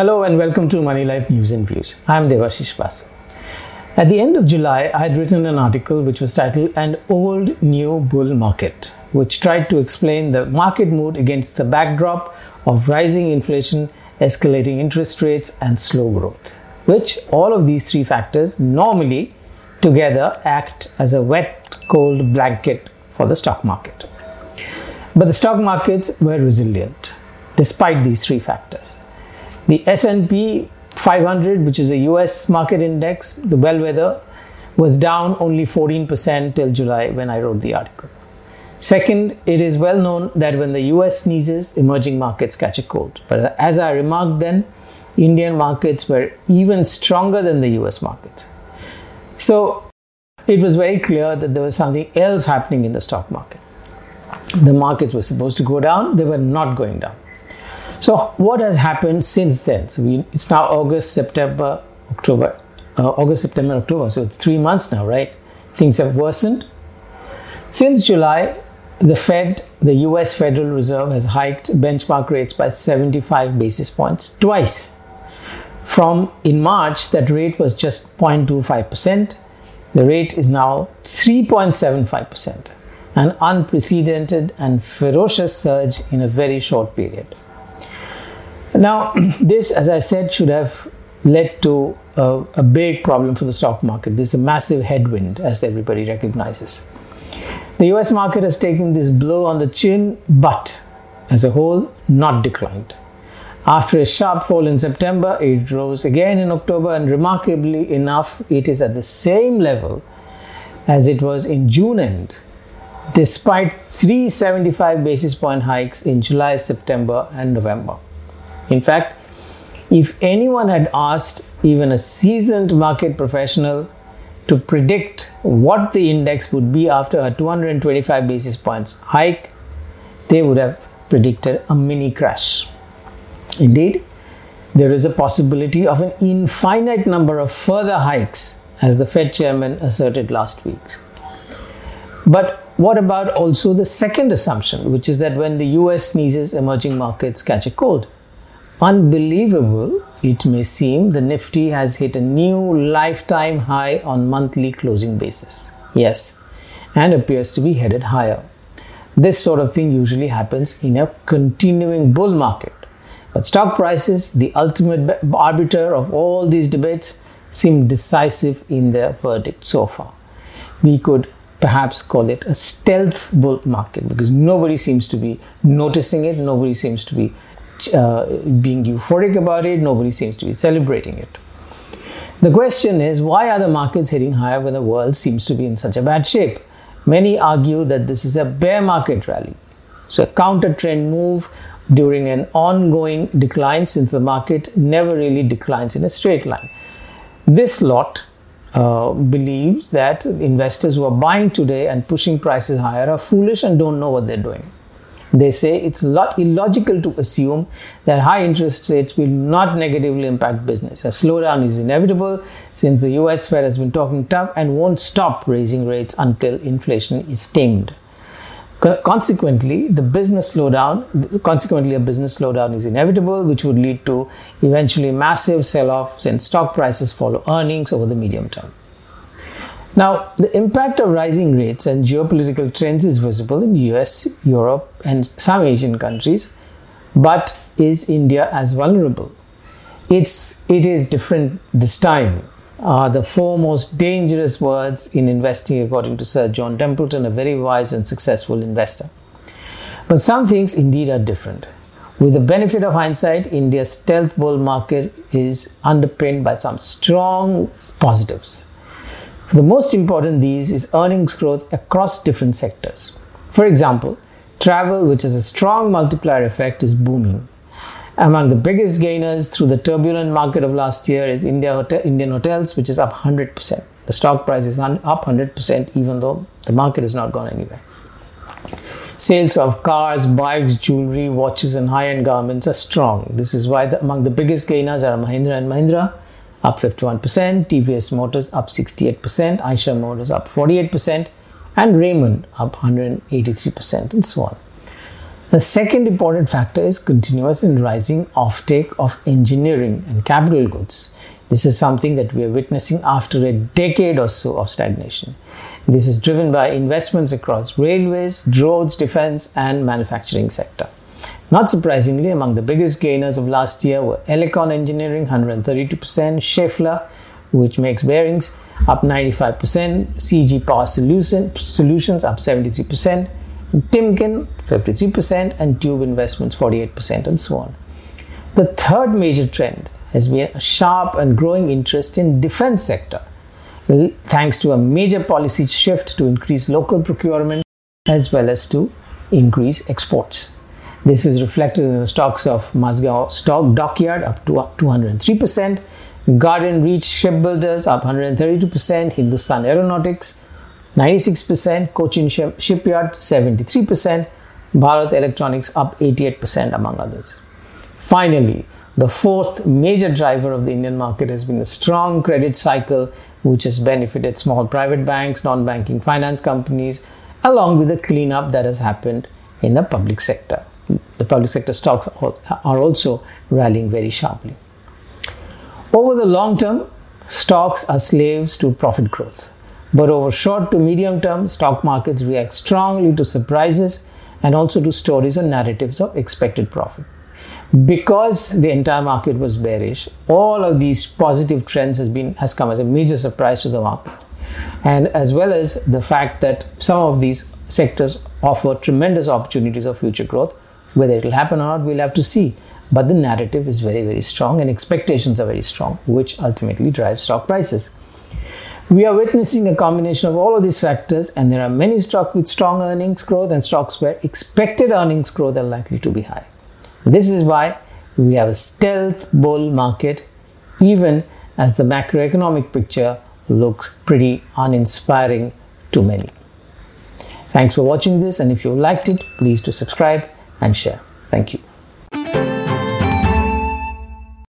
Hello and welcome to Moneylife News and Views. I am Debashis Basu. At the end of July, I had written an article which was titled An Old New Bull Market, which tried to explain the market mood against the backdrop of rising inflation, escalating interest rates, and slow growth, which all of these three factors normally together act as a wet, cold blanket for the stock market. But the stock markets were resilient despite these three factors. The S&P 500, which is a US market index, the bellwether, was down only 14% till July when I wrote the article. Second, it is well known that when the US sneezes, emerging markets catch a cold. But as I remarked then, Indian markets were even stronger than the US markets. So it was very clear that there was something else happening in the stock market. The markets were supposed to go down, they were not going down. So, what has happened since then? So, we, it's now August, September, October, uh, August, September, October. So, it's three months now, right? Things have worsened. Since July, the Fed, the US Federal Reserve, has hiked benchmark rates by 75 basis points twice. From in March, that rate was just 0.25%. The rate is now 3.75%, an unprecedented and ferocious surge in a very short period. Now, this, as I said, should have led to a, a, big problem for the stock market. This is a massive headwind, as everybody recognizes. The US market has taken this blow on the chin, but as a whole, not declined. After a sharp fall in September, it rose again in October, and remarkably enough, it is at the same level as it was in June end, despite 375 basis point hikes in July, September, and November. In fact, if anyone had asked even a seasoned market professional to predict what the index would be after a 225 basis points hike, they would have predicted a mini crash. Indeed, there is a possibility of an infinite number of further hikes, as the Fed chairman asserted last week. But what about also the second assumption, which is that when the US sneezes, emerging markets catch a cold? Unbelievable it may seem, the Nifty has hit a new lifetime high on monthly closing basis. Yes, and appears to be headed higher. This sort of thing usually happens in a continuing bull market. But stock prices, the ultimate arbiter of all these debates, seem decisive in their verdict so far. We could perhaps call it a stealth bull market because nobody seems to be noticing it, nobody seems to be uh, being euphoric about it, nobody seems to be celebrating it. The question is why are the markets hitting higher when the world seems to be in such a bad shape? Many argue that this is a bear market rally. So, a counter trend move during an ongoing decline since the market never really declines in a straight line. This lot uh, believes that investors who are buying today and pushing prices higher are foolish and don't know what they're doing. They say it's illogical to assume that high interest rates will not negatively impact business. A slowdown is inevitable since the US Fed has been talking tough and won't stop raising rates until inflation is tamed. Consequently, the business slowdown, consequently, a business slowdown is inevitable, which would lead to eventually massive sell offs and stock prices follow earnings over the medium term. Now, the impact of rising rates and geopolitical trends is visible in US, Europe, and some Asian countries, but is India as vulnerable? It's, it is different this time. Are the four most dangerous words in investing, according to Sir John Templeton, a very wise and successful investor. But some things indeed are different. With the benefit of hindsight, India's stealth bull market is underpinned by some strong positives. The most important these is earnings growth across different sectors. For example, travel, which has a strong multiplier effect, is booming. Among the biggest gainers through the turbulent market of last year is India Hotel, Indian Hotels, which is up 100%. The stock price is up 100%, even though the market has not gone anywhere. Sales of cars, bikes, jewelry, watches, and high end garments are strong. This is why the, among the biggest gainers are Mahindra and Mahindra, up 51%, TVS Motors up 68%, Eicher Motors up 48%, and Raymond up 183%, and so on. The second important factor is continuous and rising offtake of engineering and capital goods. This is something that we are witnessing after a decade or so of stagnation. This is driven by investments across railways, roads, defense, and manufacturing sector. Not surprisingly, among the biggest gainers of last year were Elecon Engineering 132%, Schaeffler, which makes bearings, up 95%, CG Power Solution, Solutions up 73%, Timken 53%, and Tube Investments 48%, and so on. The third major trend has been a sharp and growing interest in defense sector thanks to a major policy shift to increase local procurement as well as to increase exports. This is reflected in the stocks of Mazagon Stock Dockyard up to 203%, Garden Reach Shipbuilders up 132%, Hindustan Aeronautics 96%, Cochin Shipyard 73%, Bharat Electronics up 88% among others. Finally, the fourth major driver of the Indian market has been the strong credit cycle, which has benefited small private banks, non banking finance companies, along with the cleanup that has happened in the public sector. The public sector stocks are also rallying very sharply. Over the long term, stocks are slaves to profit growth. But over short to medium term, stock markets react strongly to surprises and also to stories and narratives of expected profit because the entire market was bearish all of these positive trends has been has come as a major surprise to the market and as well as the fact that some of these sectors offer tremendous opportunities of future growth whether it will happen or not we'll have to see. But the narrative is very very strong and expectations are very strong which ultimately drives stock prices. We are witnessing a combination of all of these factors and there are many stocks with strong earnings growth and stocks where expected earnings growth are likely to be high. This is why we have a stealth bull market, even as the macroeconomic picture looks pretty uninspiring to many. Thanks for watching this, and if you liked it, please do subscribe and share. Thank you.